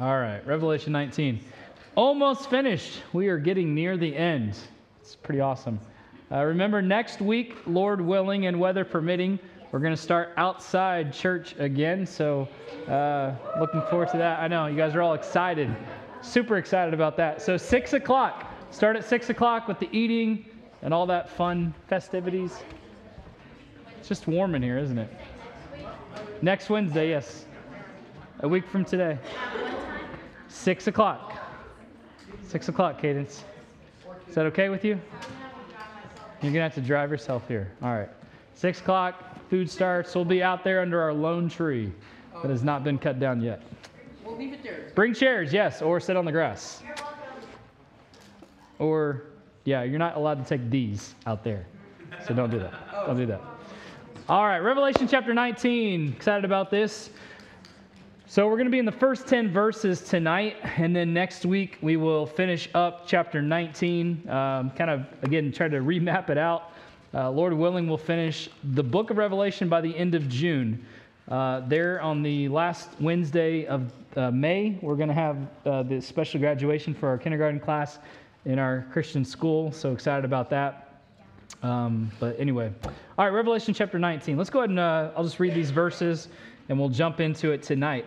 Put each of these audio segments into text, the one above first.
All right, Revelation 19. Almost finished. We are getting near the end. It's pretty awesome. Uh, remember, next week, Lord willing and weather permitting, we're going to start outside church again. So, uh, looking forward to that. I know you guys are all excited, super excited about that. So, 6 o'clock. Start at 6 o'clock with the eating and all that fun festivities. It's just warm in here, isn't it? Next Wednesday, yes. A week from today. Six o'clock. Six o'clock, Cadence. Is that okay with you? You're to have to drive yourself here. All right. Six o'clock, food starts. We'll be out there under our lone tree that has not been cut down yet. We'll leave it there. Bring chairs, yes, or sit on the grass. Or, yeah, you're not allowed to take these out there. So don't do that. Don't do that. All right, Revelation chapter 19. Excited about this. So we're going to be in the first 10 verses tonight, and then next week we will finish up chapter 19. Um, kind of, again, try to remap it out. Uh, Lord willing, we'll finish the book of Revelation by the end of June. Uh, there on the last Wednesday of uh, May, we're going to have uh, the special graduation for our kindergarten class in our Christian school. So excited about that. Um, but anyway, all right, Revelation chapter 19. Let's go ahead and uh, I'll just read these verses and we'll jump into it tonight.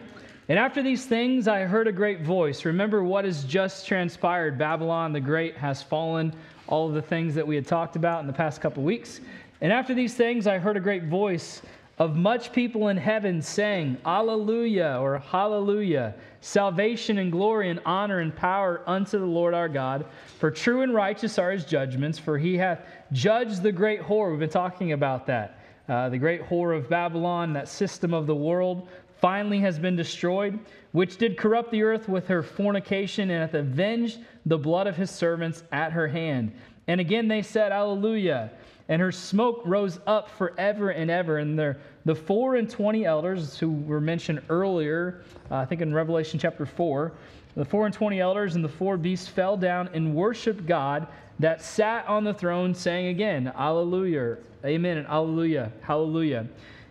And after these things, I heard a great voice. Remember what has just transpired. Babylon the Great has fallen, all of the things that we had talked about in the past couple weeks. And after these things, I heard a great voice of much people in heaven saying, Alleluia, or Hallelujah, salvation and glory and honor and power unto the Lord our God. For true and righteous are his judgments, for he hath judged the great whore. We've been talking about that. Uh, the great whore of Babylon, that system of the world, finally has been destroyed, which did corrupt the earth with her fornication and hath avenged the blood of his servants at her hand. And again they said, Alleluia. And her smoke rose up forever and ever. And the, the four and twenty elders who were mentioned earlier, uh, I think in Revelation chapter 4, the four and twenty elders and the four beasts fell down and worshiped God that sat on the throne, saying again, Alleluia, Amen, and Alleluia, Hallelujah.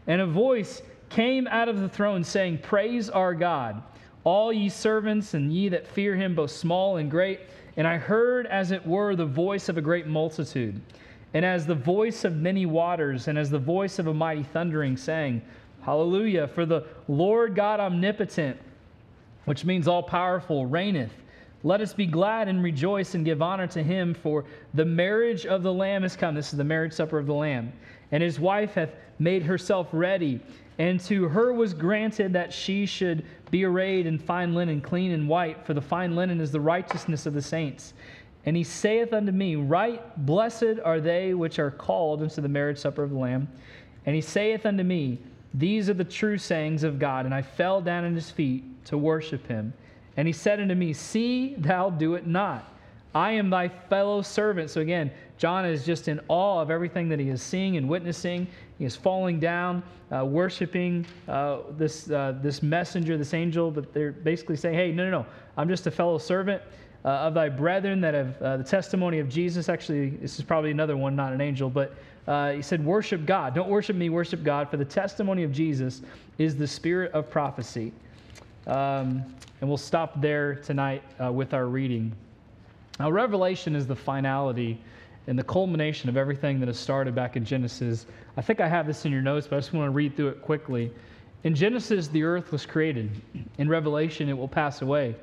And a voice came out of the throne, saying, Praise our God, all ye servants and ye that fear him, both small and great. And I heard, as it were, the voice of a great multitude, and as the voice of many waters, and as the voice of a mighty thundering, saying, Hallelujah, for the Lord God omnipotent, which means all powerful, reigneth. Let us be glad and rejoice and give honor to him, for the marriage of the Lamb is come. This is the marriage supper of the Lamb. And his wife hath made herself ready. And to her was granted that she should be arrayed in fine linen, clean and white, for the fine linen is the righteousness of the saints. And he saith unto me, Write blessed are they which are called unto the marriage supper of the Lamb. And he saith unto me, These are the true sayings of God. And I fell down at his feet to worship him. And he said unto me, See thou do it not. I am thy fellow servant. So again, John is just in awe of everything that he is seeing and witnessing. He is falling down, uh, worshiping uh, this, uh, this messenger, this angel, but they're basically saying, hey, no, no, no, I'm just a fellow servant uh, of thy brethren that have uh, the testimony of Jesus. Actually, this is probably another one, not an angel, but uh, he said, worship God. Don't worship me, worship God, for the testimony of Jesus is the spirit of prophecy. Um, and we'll stop there tonight with our reading. Now, Revelation is the finality and the culmination of everything that has started back in Genesis. I think I have this in your notes, but I just want to read through it quickly. In Genesis, the earth was created. In Revelation, it will pass away.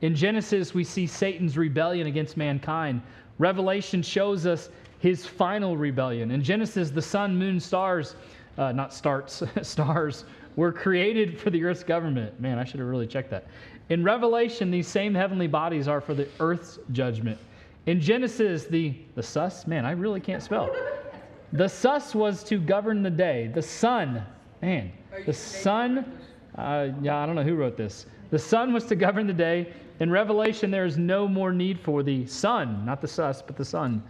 In Genesis, we see Satan's rebellion against mankind. Revelation shows us his final rebellion. In Genesis, the sun, moon, stars, uh, not starts, stars, were created for the earth's government. Man, I should have really checked that. In Revelation, these same heavenly bodies are for the earth's judgment. In Genesis, the, the sus, man, I really can't spell. The sus was to govern the day. The sun, man, the sun, uh, yeah, I don't know who wrote this. The sun was to govern the day. In Revelation, there is no more need for the sun, not the sus, but the sun.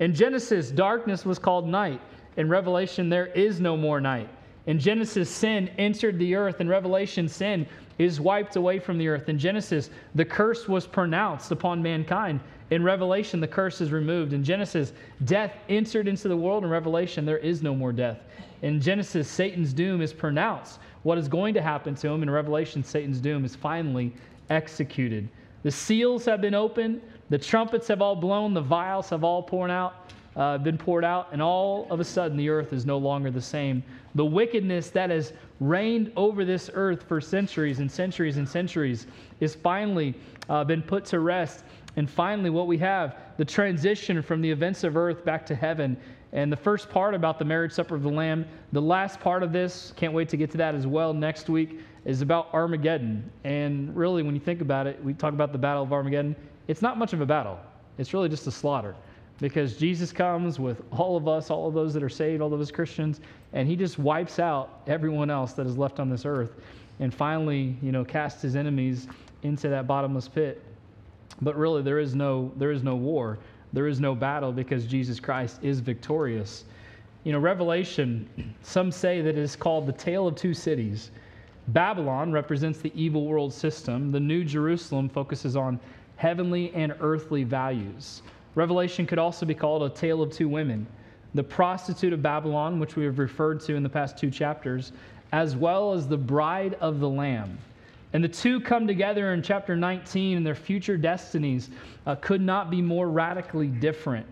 In Genesis, darkness was called night. In Revelation, there is no more night. In Genesis, sin entered the earth. In Revelation, sin is wiped away from the earth. In Genesis, the curse was pronounced upon mankind. In Revelation, the curse is removed. In Genesis, death entered into the world. In Revelation, there is no more death. In Genesis, Satan's doom is pronounced. What is going to happen to him in Revelation, Satan's doom is finally executed. The seals have been opened, the trumpets have all blown, the vials have all poured out, uh, been poured out, and all of a sudden the earth is no longer the same. The wickedness that has reigned over this earth for centuries and centuries and centuries is finally uh, been put to rest. And finally, what we have the transition from the events of earth back to heaven. And the first part about the marriage supper of the Lamb, the last part of this, can't wait to get to that as well next week, is about Armageddon. And really, when you think about it, we talk about the Battle of Armageddon. It's not much of a battle, it's really just a slaughter because Jesus comes with all of us, all of those that are saved, all of us Christians, and he just wipes out everyone else that is left on this earth and finally, you know, casts his enemies into that bottomless pit. But really there is no there is no war. There is no battle because Jesus Christ is victorious. You know, Revelation, some say that it is called the tale of two cities. Babylon represents the evil world system. The New Jerusalem focuses on heavenly and earthly values. Revelation could also be called a tale of two women the prostitute of Babylon, which we have referred to in the past two chapters, as well as the bride of the Lamb. And the two come together in chapter 19, and their future destinies uh, could not be more radically different.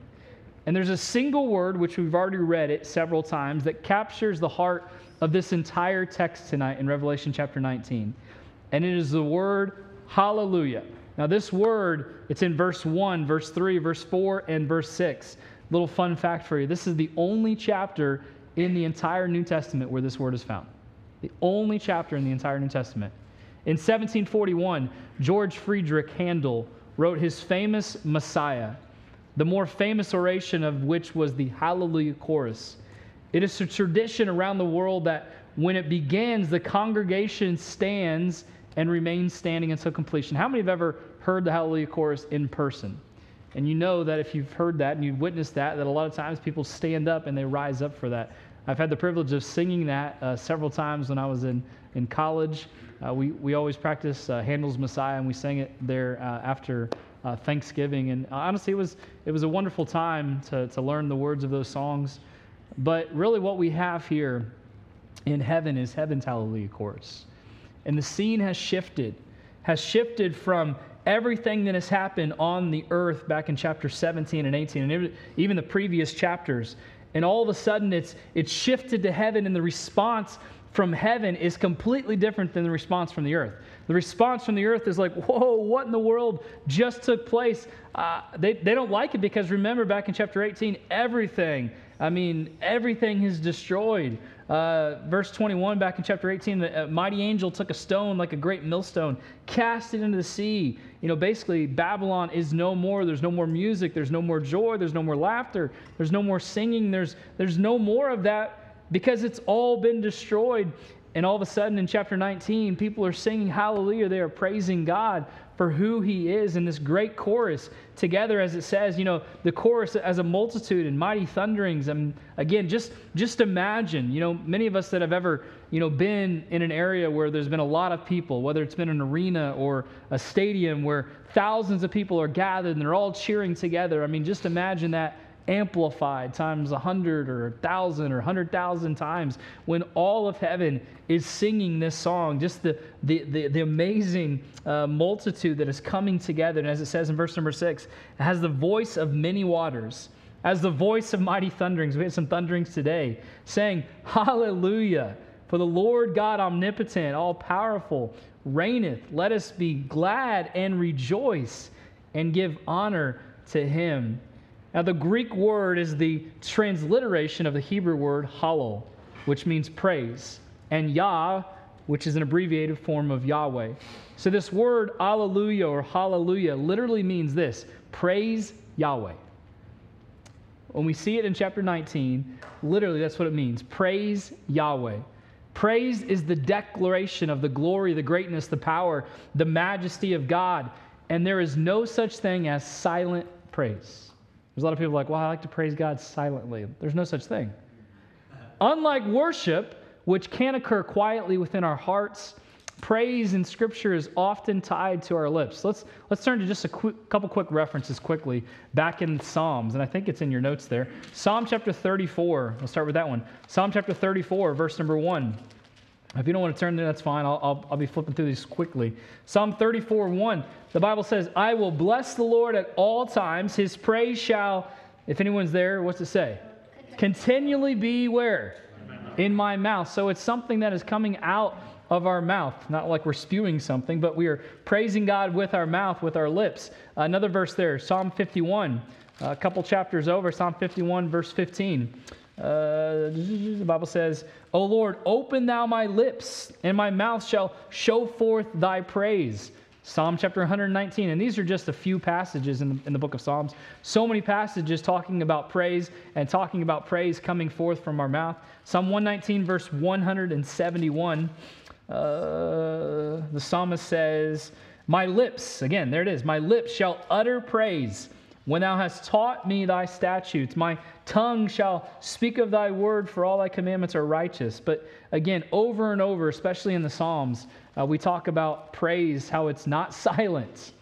And there's a single word, which we've already read it several times, that captures the heart of this entire text tonight in Revelation chapter 19. And it is the word hallelujah. Now, this word, it's in verse 1, verse 3, verse 4, and verse 6. Little fun fact for you this is the only chapter in the entire New Testament where this word is found. The only chapter in the entire New Testament. In 1741, George Friedrich Handel wrote his famous Messiah, the more famous oration of which was the Hallelujah Chorus. It is a tradition around the world that when it begins, the congregation stands and remain standing until completion. How many have ever heard the Hallelujah Chorus in person? And you know that if you've heard that and you've witnessed that, that a lot of times people stand up and they rise up for that. I've had the privilege of singing that uh, several times when I was in, in college. Uh, we, we always practice uh, Handel's Messiah, and we sang it there uh, after uh, Thanksgiving. And honestly, it was, it was a wonderful time to, to learn the words of those songs. But really, what we have here in heaven is Heaven's Hallelujah Chorus. And the scene has shifted, has shifted from everything that has happened on the earth back in chapter 17 and 18, and even the previous chapters. And all of a sudden, it's, it's shifted to heaven, and the response from heaven is completely different than the response from the earth. The response from the earth is like, whoa, what in the world just took place? Uh, they, they don't like it because remember back in chapter 18, everything, I mean, everything is destroyed. Uh, verse 21 back in chapter 18 the uh, mighty angel took a stone like a great millstone cast it into the sea. You know basically babylon is no more. There's no more music. There's no more joy. There's no more laughter. There's no more singing. There's there's no more of that because it's all been destroyed. And all of a sudden in chapter 19 people are singing hallelujah. They are praising god for who he is in this great chorus together as it says you know the chorus as a multitude and mighty thunderings. And again just just imagine you know many of us that have ever you know been in an area where there's been a lot of people whether it's been an arena or a stadium where thousands of people are gathered and they're all cheering together. I mean just imagine that amplified times a hundred or a thousand or a hundred thousand times when all of heaven is singing this song. Just the, the, the, the amazing uh, multitude that is coming together. And as it says in verse number six it has the voice of many waters as the voice of mighty thunderings. We had some thunderings today saying hallelujah! For the lord god omnipotent all powerful reigneth. Let us be glad and rejoice and give honor to him now, the Greek word is the transliteration of the Hebrew word halal, which means praise, and Yah, which is an abbreviated form of Yahweh. So, this word alleluia or hallelujah literally means this praise Yahweh. When we see it in chapter 19, literally that's what it means praise Yahweh. Praise is the declaration of the glory, the greatness, the power, the majesty of God. And there is no such thing as silent praise. There's a lot of people like, well, I like to praise God silently. There's no such thing. Unlike worship, which can occur quietly within our hearts, praise in Scripture is often tied to our lips. Let's, let's turn to just a quick, couple quick references quickly back in Psalms, and I think it's in your notes there. Psalm chapter 34, let's start with that one. Psalm chapter 34, verse number 1. If you don't want to turn there, that's fine. I'll, I'll, I'll, be flipping through these quickly. Psalm 34 1, the Bible says, I will bless the Lord at all times. His praise shall, if anyone's there, what's it say? Continually be where? In my mouth. So it's something that is coming out of our mouth. Not like we're spewing something, but we are praising God with our mouth, with our lips. Another verse there, Psalm 51, a couple chapters over, Psalm 51, verse 15. Uh, the Bible says, O Lord, open thou my lips, and my mouth shall show forth thy praise. Psalm chapter 119. And these are just a few passages in the, in the book of Psalms. So many passages talking about praise and talking about praise coming forth from our mouth. Psalm 119, verse 171. Uh, the psalmist says, My lips, again, there it is, my lips shall utter praise when thou hast taught me thy statutes. My tongue shall speak of thy word, for all thy commandments are righteous. But again, over and over, especially in the Psalms, uh, we talk about praise, how it's not silent.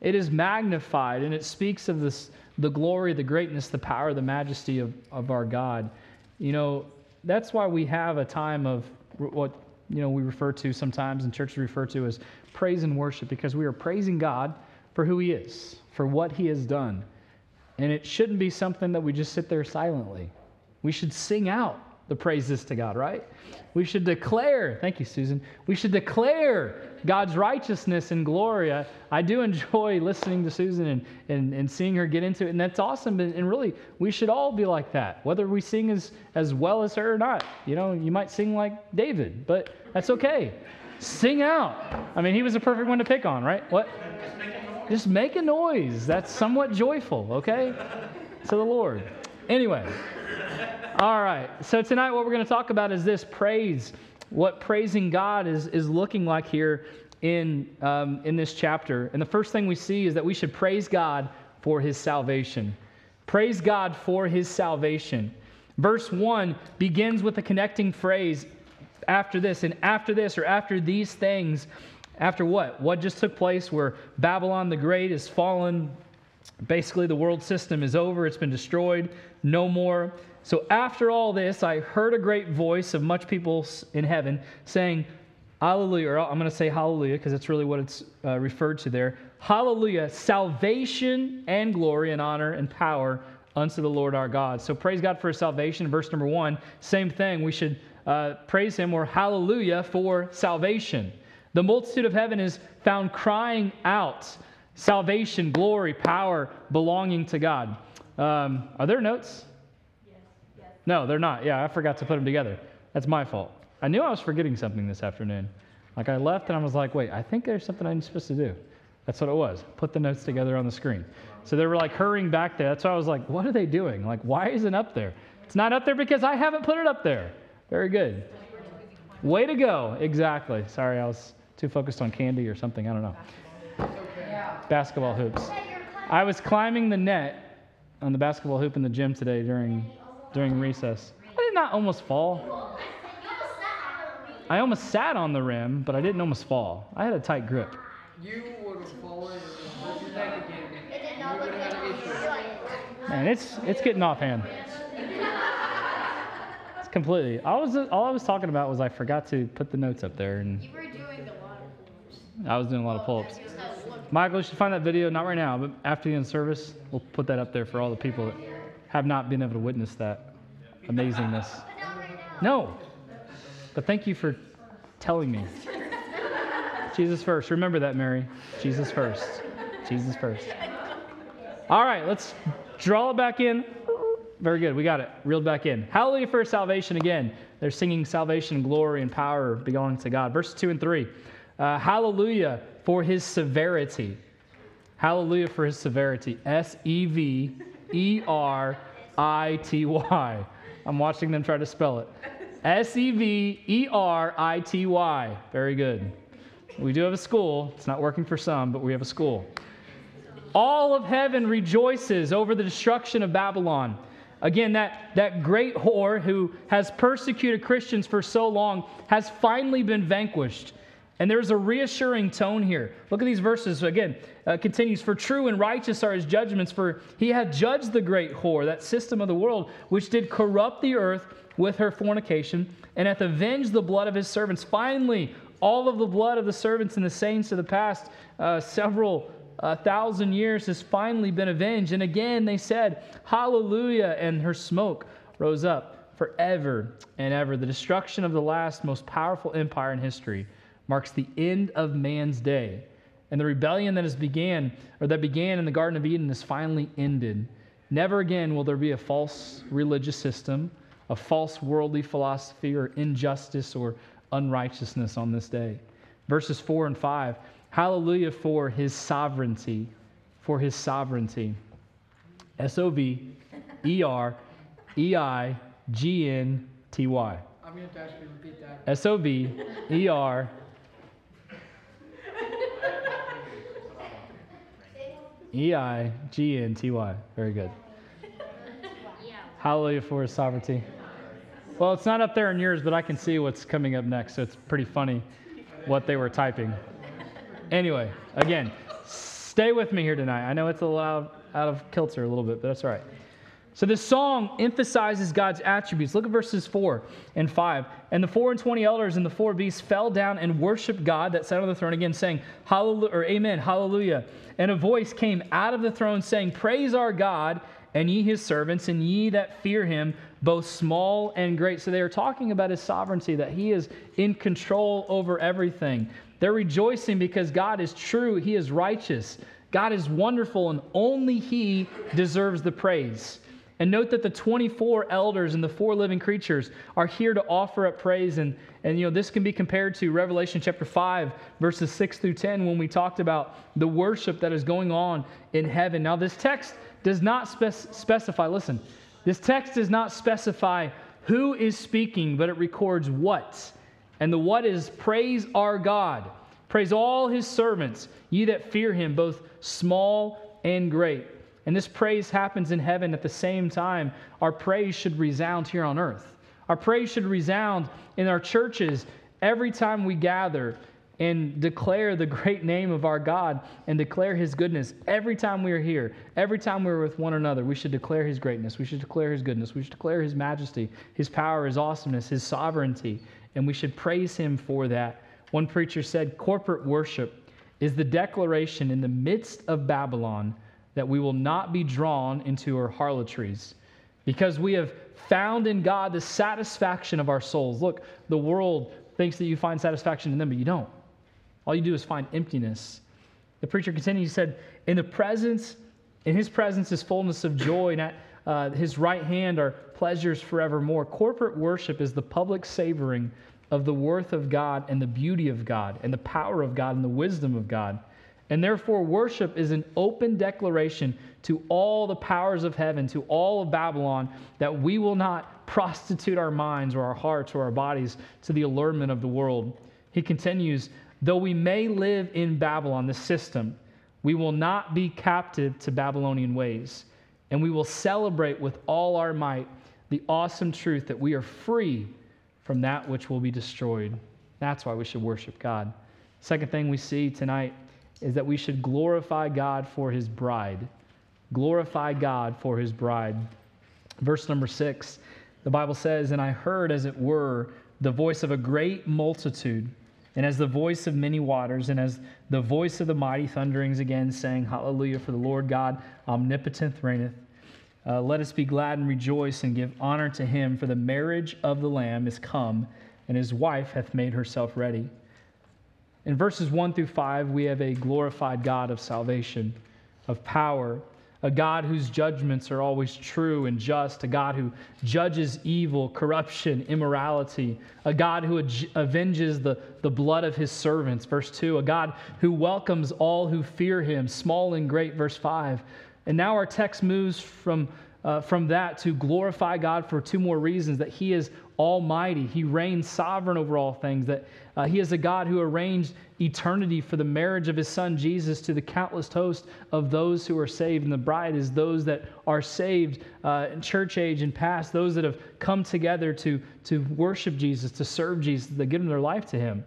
It is magnified, and it speaks of this, the glory, the greatness, the power, the majesty of, of our God. You know, that's why we have a time of what you know, we refer to sometimes and churches refer to as praise and worship because we are praising God for who He is, for what He has done. And it shouldn't be something that we just sit there silently. We should sing out the praises to God, right? We should declare, thank you, Susan. We should declare God's righteousness and glory. I, I do enjoy listening to Susan and, and, and seeing her get into it, and that's awesome. And, and really, we should all be like that, whether we sing as, as well as her or not. You know, you might sing like David, but that's okay. Sing out. I mean, he was a perfect one to pick on, right? What? Just make a noise. That's somewhat joyful, okay? To the Lord. Anyway. All right. So tonight, what we're going to talk about is this praise. What praising God is, is looking like here in, um, in this chapter. And the first thing we see is that we should praise God for his salvation. Praise God for his salvation. Verse 1 begins with a connecting phrase after this, and after this, or after these things, after what? What just took place where Babylon the Great is fallen? Basically, the world system is over, it's been destroyed, no more. So after all this, I heard a great voice of much people in heaven saying, Hallelujah, or I'm going to say hallelujah because that's really what it's uh, referred to there. Hallelujah, salvation and glory and honor and power unto the Lord our God. So praise God for salvation. Verse number one, same thing. We should uh, praise him or hallelujah for salvation. The multitude of heaven is found crying out salvation, glory, power belonging to God. Um, are there notes? No, they're not. Yeah, I forgot to put them together. That's my fault. I knew I was forgetting something this afternoon. Like I left and I was like, wait, I think there's something I'm supposed to do. That's what it was. Put the notes together on the screen. So they were like hurrying back there. That's why I was like, what are they doing? Like, why isn't up there? It's not up there because I haven't put it up there. Very good. Way to go. Exactly. Sorry, I was too focused on candy or something. I don't know. Basketball hoops. I was climbing the net on the basketball hoop in the gym today during during recess. I did not almost fall. I almost sat on the rim, but I didn't almost fall. I had a tight grip. You would have fallen and your neck again. You would have had. Man, it's it's getting offhand. It's completely. I was all I was talking about was I forgot to put the notes up there, and You were doing a lot of I was doing a lot of pull-ups. Michael, you should find that video, not right now, but after the end service, we'll put that up there for all the people that have not been able to witness that amazingness. No, but thank you for telling me. Jesus first. Remember that, Mary. Jesus first. Jesus first. All right, let's draw it back in. Very good. We got it. Reeled back in. Hallelujah for salvation again. They're singing salvation, glory, and power belonging to God. Verses 2 and 3. Uh, hallelujah for his severity. Hallelujah for his severity. S E V E R I T Y. I'm watching them try to spell it. S E V E R I T Y. Very good. We do have a school. It's not working for some, but we have a school. All of heaven rejoices over the destruction of Babylon. Again, that, that great whore who has persecuted Christians for so long has finally been vanquished. And there's a reassuring tone here. Look at these verses again. Uh, continues, For true and righteous are his judgments, for he hath judged the great whore, that system of the world, which did corrupt the earth with her fornication, and hath avenged the blood of his servants. Finally, all of the blood of the servants and the saints of the past uh, several uh, thousand years has finally been avenged. And again they said, Hallelujah, and her smoke rose up forever and ever. The destruction of the last most powerful empire in history marks the end of man's day. And the rebellion that has began or that began in the Garden of Eden is finally ended. Never again will there be a false religious system, a false worldly philosophy or injustice or unrighteousness on this day. Verses 4 and 5 Hallelujah for his sovereignty, for his sovereignty. S O V E R E I G N T Y. I'm going to you to repeat that. S O V E R E I G N T Y. Very good. Hallelujah for his sovereignty. Well, it's not up there in yours, but I can see what's coming up next, so it's pretty funny what they were typing. Anyway, again, stay with me here tonight. I know it's a little out, out of kilter a little bit, but that's all right. So this song emphasizes God's attributes. Look at verses 4 and 5. And the four and twenty elders and the four beasts fell down and worshiped God that sat on the throne again, saying, Hallelujah, or Amen, Hallelujah. And a voice came out of the throne saying, Praise our God, and ye his servants, and ye that fear him, both small and great. So they are talking about his sovereignty, that he is in control over everything. They're rejoicing because God is true, he is righteous, God is wonderful, and only he deserves the praise. And note that the 24 elders and the four living creatures are here to offer up praise. And, and you know, this can be compared to Revelation chapter 5, verses 6 through 10, when we talked about the worship that is going on in heaven. Now, this text does not spec- specify, listen, this text does not specify who is speaking, but it records what. And the what is praise our God. Praise all his servants, ye that fear him, both small and great. And this praise happens in heaven at the same time. Our praise should resound here on earth. Our praise should resound in our churches every time we gather and declare the great name of our God and declare his goodness. Every time we are here, every time we're with one another, we should declare his greatness. We should declare his goodness. We should declare his majesty, his power, his awesomeness, his sovereignty. And we should praise him for that. One preacher said corporate worship is the declaration in the midst of Babylon that we will not be drawn into her harlotries because we have found in God the satisfaction of our souls. Look, the world thinks that you find satisfaction in them, but you don't. All you do is find emptiness. The preacher continued, he said, In the presence, in his presence is fullness of joy, and at uh, his right hand are pleasures forevermore. Corporate worship is the public savoring of the worth of God and the beauty of God and the power of God and the wisdom of God. And therefore, worship is an open declaration to all the powers of heaven, to all of Babylon, that we will not prostitute our minds or our hearts or our bodies to the allurement of the world. He continues, though we may live in Babylon, the system, we will not be captive to Babylonian ways. And we will celebrate with all our might the awesome truth that we are free from that which will be destroyed. That's why we should worship God. Second thing we see tonight is that we should glorify God for his bride. Glorify God for his bride. Verse number six, the Bible says, And I heard, as it were, the voice of a great multitude, and as the voice of many waters, and as the voice of the mighty thunderings again, saying, Hallelujah, for the Lord God omnipotent reigneth. Uh, let us be glad and rejoice and give honor to him, for the marriage of the Lamb is come, and his wife hath made herself ready. In verses 1 through 5, we have a glorified God of salvation, of power, a God whose judgments are always true and just, a God who judges evil, corruption, immorality, a God who avenges the, the blood of his servants, verse 2, a God who welcomes all who fear him, small and great, verse 5. And now our text moves from, uh, from that to glorify God for two more reasons that he is almighty, he reigns sovereign over all things, that uh, he is a God who arranged eternity for the marriage of his son Jesus to the countless host of those who are saved. And the bride is those that are saved uh, in church age and past, those that have come together to, to worship Jesus, to serve Jesus, to give their life to him.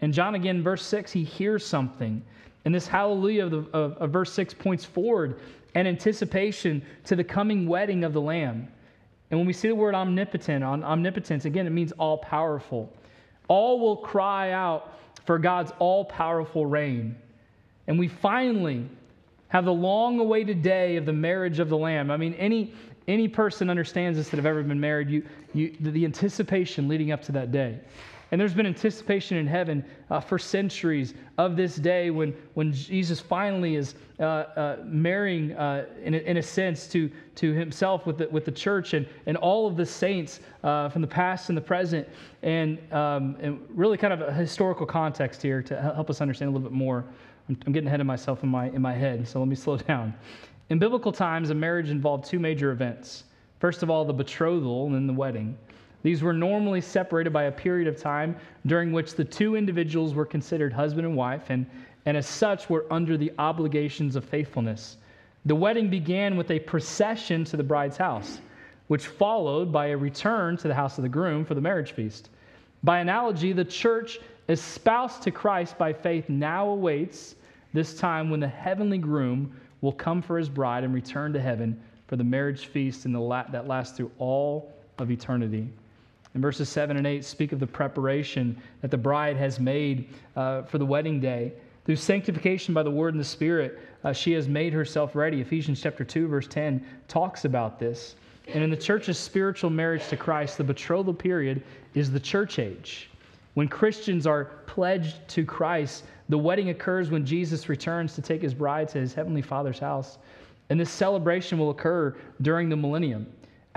And John, again, verse 6, he hears something. And this hallelujah of, the, of, of verse 6 points forward an anticipation to the coming wedding of the Lamb. And when we see the word omnipotent, on omnipotence, again, it means all powerful. All will cry out for God's all powerful reign. And we finally have the long awaited day of the marriage of the Lamb. I mean, any, any person understands this that have ever been married, you, you, the anticipation leading up to that day. And there's been anticipation in heaven uh, for centuries of this day when, when Jesus finally is uh, uh, marrying, uh, in, a, in a sense, to, to himself with the, with the church and, and all of the saints uh, from the past and the present. And, um, and really kind of a historical context here to help us understand a little bit more. I'm, I'm getting ahead of myself in my, in my head, so let me slow down. In biblical times, a marriage involved two major events. First of all, the betrothal and then the wedding. These were normally separated by a period of time during which the two individuals were considered husband and wife, and, and as such were under the obligations of faithfulness. The wedding began with a procession to the bride's house, which followed by a return to the house of the groom for the marriage feast. By analogy, the church, espoused to Christ by faith, now awaits this time when the heavenly groom will come for his bride and return to heaven for the marriage feast and the la- that lasts through all of eternity. And verses 7 and 8 speak of the preparation that the bride has made uh, for the wedding day. Through sanctification by the word and the spirit, uh, she has made herself ready. Ephesians chapter 2, verse 10 talks about this. And in the church's spiritual marriage to Christ, the betrothal period is the church age. When Christians are pledged to Christ, the wedding occurs when Jesus returns to take his bride to his heavenly Father's house. And this celebration will occur during the millennium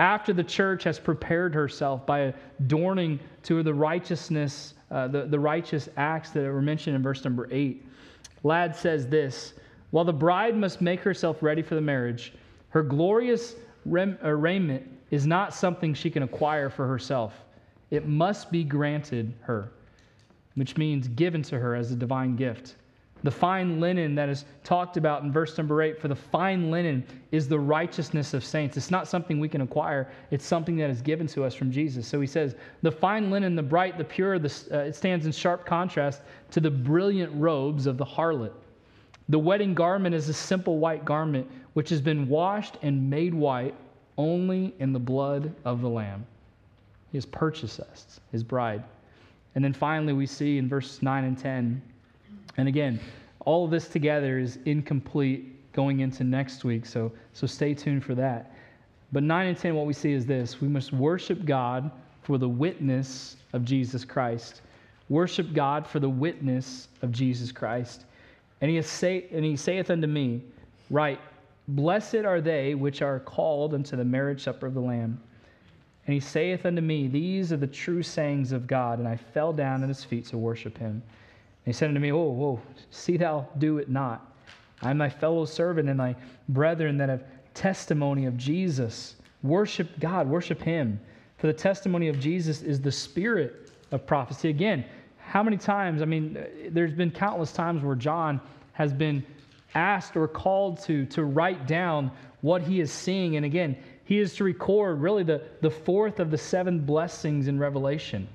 after the church has prepared herself by adorning to the righteousness, uh, the, the righteous acts that were mentioned in verse number eight, Ladd says this While the bride must make herself ready for the marriage, her glorious rem- raiment is not something she can acquire for herself. It must be granted her, which means given to her as a divine gift. The fine linen that is talked about in verse number eight, for the fine linen is the righteousness of saints. It's not something we can acquire, it's something that is given to us from Jesus. So he says, the fine linen, the bright, the pure, the, uh, it stands in sharp contrast to the brilliant robes of the harlot. The wedding garment is a simple white garment which has been washed and made white only in the blood of the Lamb. He has purchased us, his bride. And then finally, we see in verses 9 and 10 and again, all of this together is incomplete going into next week, so, so stay tuned for that. But 9 and 10, what we see is this we must worship God for the witness of Jesus Christ. Worship God for the witness of Jesus Christ. And he, say, and he saith unto me, Write, blessed are they which are called unto the marriage supper of the Lamb. And he saith unto me, These are the true sayings of God. And I fell down at his feet to worship him. He said unto me, Oh, whoa, see thou do it not. I am thy fellow servant and thy brethren that have testimony of Jesus. Worship God, worship him. For the testimony of Jesus is the spirit of prophecy. Again, how many times, I mean, there's been countless times where John has been asked or called to to write down what he is seeing. And again, he is to record really the, the fourth of the seven blessings in Revelation.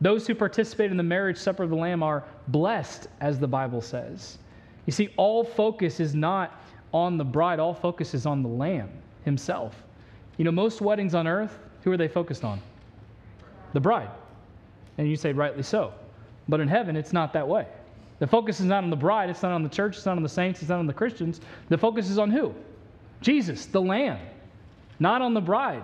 Those who participate in the marriage supper of the Lamb are blessed, as the Bible says. You see, all focus is not on the bride, all focus is on the Lamb himself. You know, most weddings on earth, who are they focused on? The bride. And you say, rightly so. But in heaven, it's not that way. The focus is not on the bride, it's not on the church, it's not on the saints, it's not on the Christians. The focus is on who? Jesus, the Lamb, not on the bride.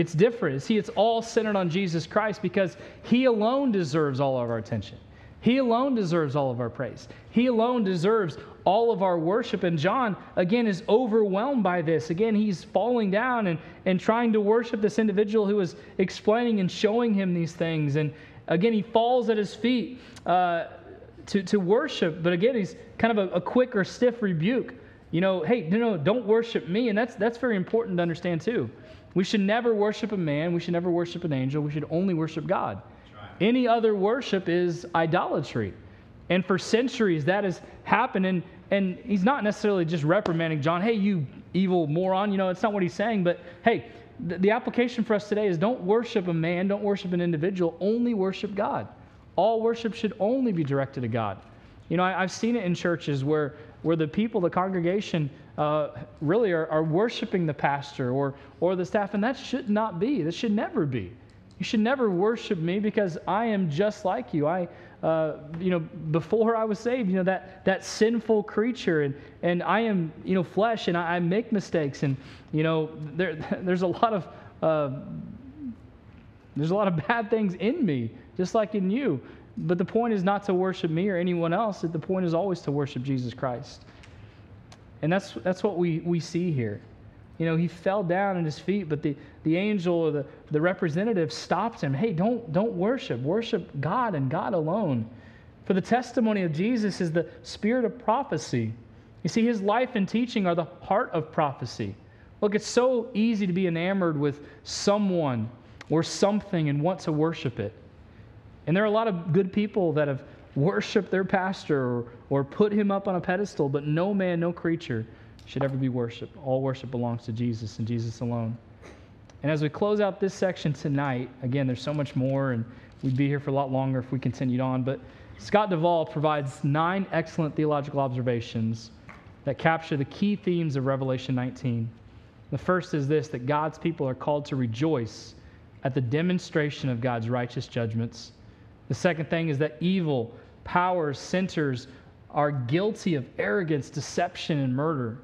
It's different. See, it's all centered on Jesus Christ because He alone deserves all of our attention. He alone deserves all of our praise. He alone deserves all of our worship. And John, again, is overwhelmed by this. Again, he's falling down and, and trying to worship this individual who is explaining and showing him these things. And again, he falls at his feet uh, to, to worship. But again, he's kind of a, a quick or stiff rebuke. You know, hey, no, no, don't worship me. And that's, that's very important to understand, too. We should never worship a man. We should never worship an angel. We should only worship God. Any other worship is idolatry. And for centuries, that has happened. And, and he's not necessarily just reprimanding John, hey, you evil moron. You know, it's not what he's saying. But hey, the, the application for us today is don't worship a man, don't worship an individual, only worship God. All worship should only be directed to God. You know, I, have seen it in churches where, where the people, the congregation, uh, really are, are worshiping the pastor or, or the staff, and that should not be. That should never be. You should never worship me because I am just like you. I, uh, you know, before I was saved, you know, that, that sinful creature, and, and I am, you know, flesh, and I, I make mistakes, and, you know, there, there's a lot of, uh, there's a lot of bad things in me, just like in you. But the point is not to worship me or anyone else. The point is always to worship Jesus Christ. And that's, that's what we, we see here. You know, he fell down at his feet, but the, the angel or the, the representative stopped him. Hey, don't, don't worship. Worship God and God alone. For the testimony of Jesus is the spirit of prophecy. You see, his life and teaching are the heart of prophecy. Look, it's so easy to be enamored with someone or something and want to worship it. And there are a lot of good people that have worshiped their pastor or, or put him up on a pedestal, but no man, no creature should ever be worshiped. All worship belongs to Jesus and Jesus alone. And as we close out this section tonight, again, there's so much more, and we'd be here for a lot longer if we continued on, but Scott Duvall provides nine excellent theological observations that capture the key themes of Revelation 19. The first is this that God's people are called to rejoice at the demonstration of God's righteous judgments. The second thing is that evil powers, centers are guilty of arrogance, deception, and murder.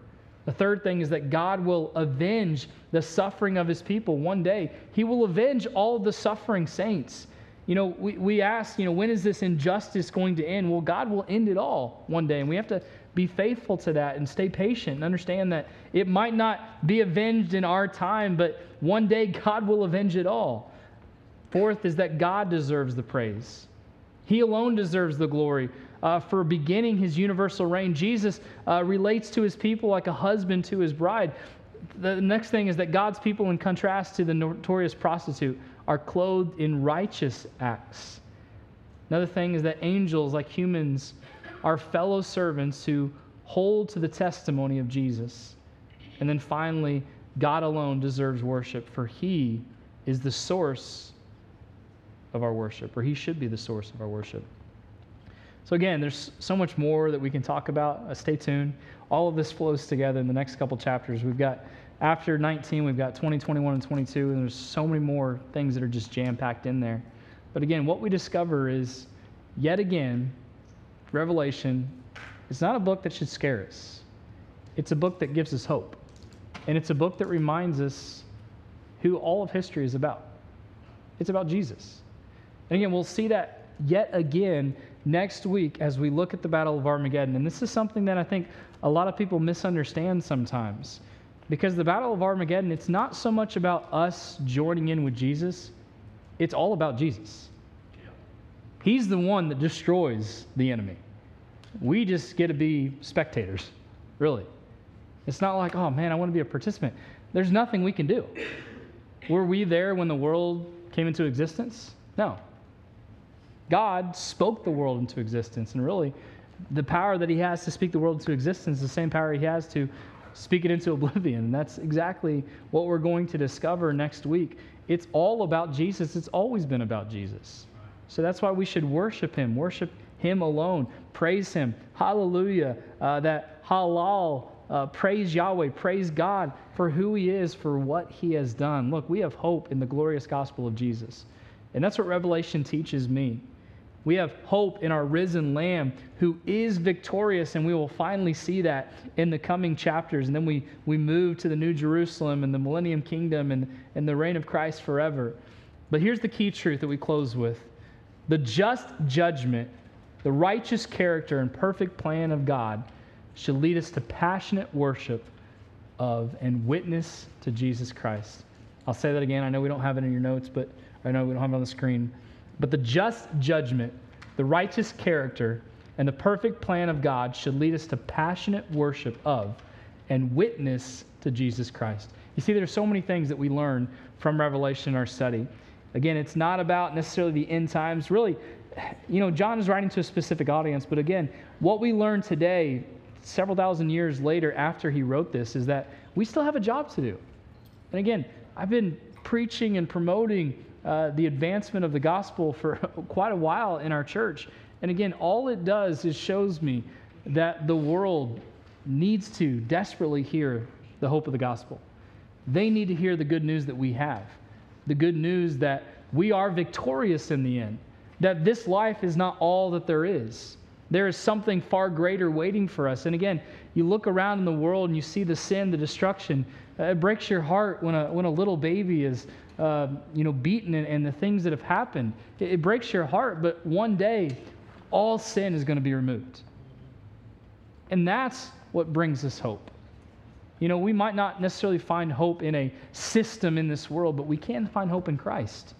The third thing is that God will avenge the suffering of his people one day. He will avenge all the suffering saints. You know, we, we ask, you know, when is this injustice going to end? Well, God will end it all one day. And we have to be faithful to that and stay patient and understand that it might not be avenged in our time, but one day God will avenge it all. Fourth is that God deserves the praise. He alone deserves the glory uh, for beginning his universal reign. Jesus uh, relates to his people like a husband to his bride. The next thing is that God's people, in contrast to the notorious prostitute, are clothed in righteous acts. Another thing is that angels, like humans, are fellow servants who hold to the testimony of Jesus. And then finally, God alone deserves worship, for he is the source of our worship, or he should be the source of our worship. So, again, there's so much more that we can talk about. Uh, stay tuned. All of this flows together in the next couple chapters. We've got, after 19, we've got 20, 21, and 22, and there's so many more things that are just jam packed in there. But again, what we discover is, yet again, Revelation, it's not a book that should scare us. It's a book that gives us hope. And it's a book that reminds us who all of history is about. It's about Jesus. And again, we'll see that yet again next week as we look at the Battle of Armageddon. And this is something that I think a lot of people misunderstand sometimes. Because the Battle of Armageddon, it's not so much about us joining in with Jesus, it's all about Jesus. He's the one that destroys the enemy. We just get to be spectators, really. It's not like, oh man, I want to be a participant. There's nothing we can do. Were we there when the world came into existence? No. God spoke the world into existence, and really, the power that He has to speak the world into existence is the same power He has to speak it into oblivion. And that's exactly what we're going to discover next week. It's all about Jesus, it's always been about Jesus. So that's why we should worship Him, worship Him alone, praise Him. Hallelujah. Uh, that halal, uh, praise Yahweh, praise God for who He is, for what He has done. Look, we have hope in the glorious gospel of Jesus. And that's what Revelation teaches me. We have hope in our risen Lamb who is victorious, and we will finally see that in the coming chapters. And then we, we move to the New Jerusalem and the millennium kingdom and, and the reign of Christ forever. But here's the key truth that we close with the just judgment, the righteous character, and perfect plan of God should lead us to passionate worship of and witness to Jesus Christ. I'll say that again. I know we don't have it in your notes, but I know we don't have it on the screen. But the just judgment, the righteous character, and the perfect plan of God should lead us to passionate worship of and witness to Jesus Christ. You see, there's so many things that we learn from Revelation in our study. Again, it's not about necessarily the end times. Really, you know, John is writing to a specific audience, but again, what we learn today, several thousand years later after he wrote this, is that we still have a job to do. And again, I've been preaching and promoting uh, the advancement of the gospel for quite a while in our church. And again, all it does is shows me that the world needs to desperately hear the hope of the gospel. They need to hear the good news that we have, the good news that we are victorious in the end, that this life is not all that there is. There is something far greater waiting for us. And again, you look around in the world and you see the sin, the destruction. Uh, it breaks your heart when a, when a little baby is uh, you know, beaten and, and, the things that have happened. It, it breaks your heart, but one day, all sin is going to be removed. And that's what brings us hope. You know, we might not necessarily find hope in a system in this world, but we can find hope in Christ.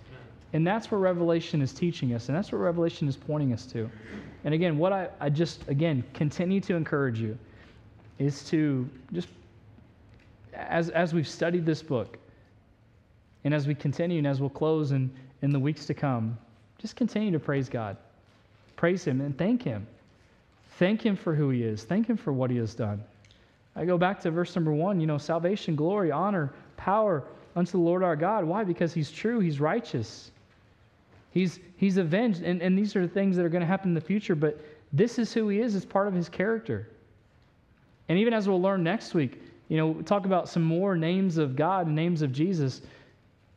And that's where Revelation is teaching us, and that's what Revelation is pointing us to. And again, what I, I just, again, continue to encourage you is to just, as, as we've studied this book, and as we continue, and as we'll close in, in the weeks to come, just continue to praise God. Praise Him and thank Him. Thank Him for who He is, thank Him for what He has done. I go back to verse number one, you know, salvation, glory, honor, power unto the Lord our God. Why? Because He's true, He's righteous. He's, he's avenged, and, and these are the things that are going to happen in the future, but this is who he is. It's part of his character. And even as we'll learn next week, you know, talk about some more names of God and names of Jesus,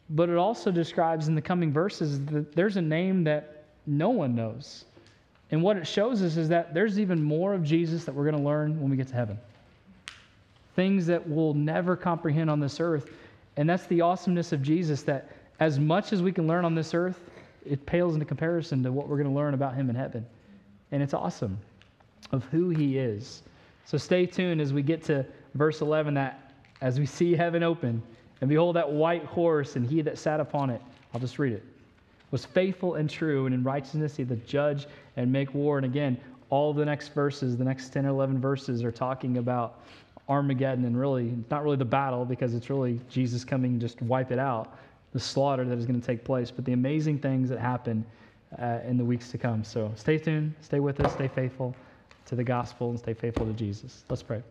but it also describes in the coming verses that there's a name that no one knows. And what it shows us is that there's even more of Jesus that we're going to learn when we get to heaven. Things that we'll never comprehend on this earth. And that's the awesomeness of Jesus that as much as we can learn on this earth, it pales into comparison to what we're going to learn about him in heaven. And it's awesome of who he is. So stay tuned as we get to verse 11 that as we see heaven open, and behold that white horse, and he that sat upon it, I'll just read it, was faithful and true, and in righteousness he doth judge and make war. And again, all the next verses, the next 10 or 11 verses, are talking about Armageddon, and really, it's not really the battle because it's really Jesus coming just wipe it out the slaughter that is going to take place, but the amazing things that happen uh, in the weeks to come. So stay tuned, stay with us, stay faithful to the gospel, and stay faithful to Jesus. Let's pray.